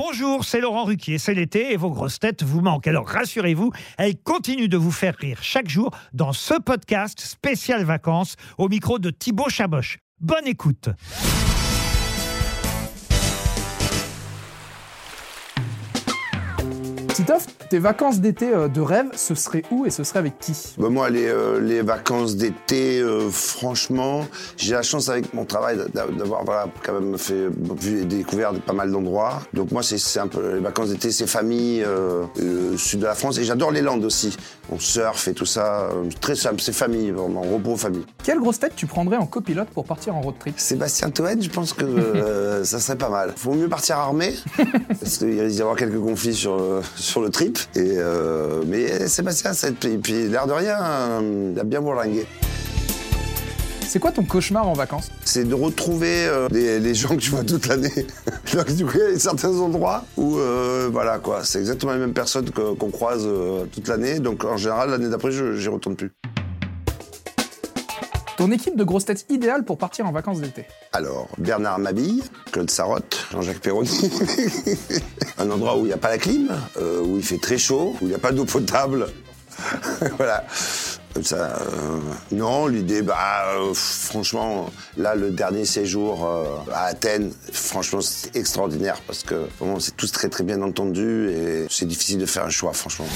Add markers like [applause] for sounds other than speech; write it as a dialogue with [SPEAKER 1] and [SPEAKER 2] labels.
[SPEAKER 1] Bonjour, c'est Laurent Ruquier, c'est l'été et vos grosses têtes vous manquent. Alors rassurez-vous, elles continuent de vous faire rire chaque jour dans ce podcast spécial vacances au micro de Thibaut Chaboch. Bonne écoute.
[SPEAKER 2] Titoff, tes vacances d'été euh, de rêve, ce serait où et ce serait avec qui?
[SPEAKER 3] Bah, moi, les, euh, les vacances d'été, euh, franchement, j'ai la chance avec mon travail d'a- d'avoir voilà, quand même fait, vu et découvert pas mal d'endroits. Donc moi, c'est peu les vacances d'été, c'est famille, euh, sud de la France. Et j'adore les Landes aussi. On surfe et tout ça. très simple, c'est famille, vraiment, repos, famille.
[SPEAKER 2] Quelle grosse tête tu prendrais en copilote pour partir en road trip?
[SPEAKER 3] Sébastien Toen, je pense que [laughs] ça serait pas mal. Faut mieux partir armé, [laughs] parce qu'il risque d'y avoir quelques conflits sur, sur le trip. Et, euh, mais Sébastien, ça, et puis l'air de rien, il a bien bourlingué.
[SPEAKER 2] C'est quoi ton cauchemar en vacances?
[SPEAKER 3] C'est de retrouver euh, les, les gens que tu vois toute l'année. [laughs] Donc du coup, il y a certains endroits où, euh, voilà quoi, c'est exactement les mêmes personnes qu'on croise euh, toute l'année. Donc en général, l'année d'après, je j'y retourne plus.
[SPEAKER 2] Ton équipe de grosses têtes idéale pour partir en vacances d'été
[SPEAKER 3] Alors, Bernard Mabille, Claude Sarotte, Jean-Jacques Perroni. [laughs] Un endroit où il n'y a pas la clim, euh, où il fait très chaud, où il n'y a pas d'eau potable. [laughs] voilà. Ça, euh, non, l'idée, bah, euh, franchement, là, le dernier séjour à Athènes, franchement, c'est extraordinaire parce que vraiment, c'est tous très très bien entendu et c'est difficile de faire un choix, franchement.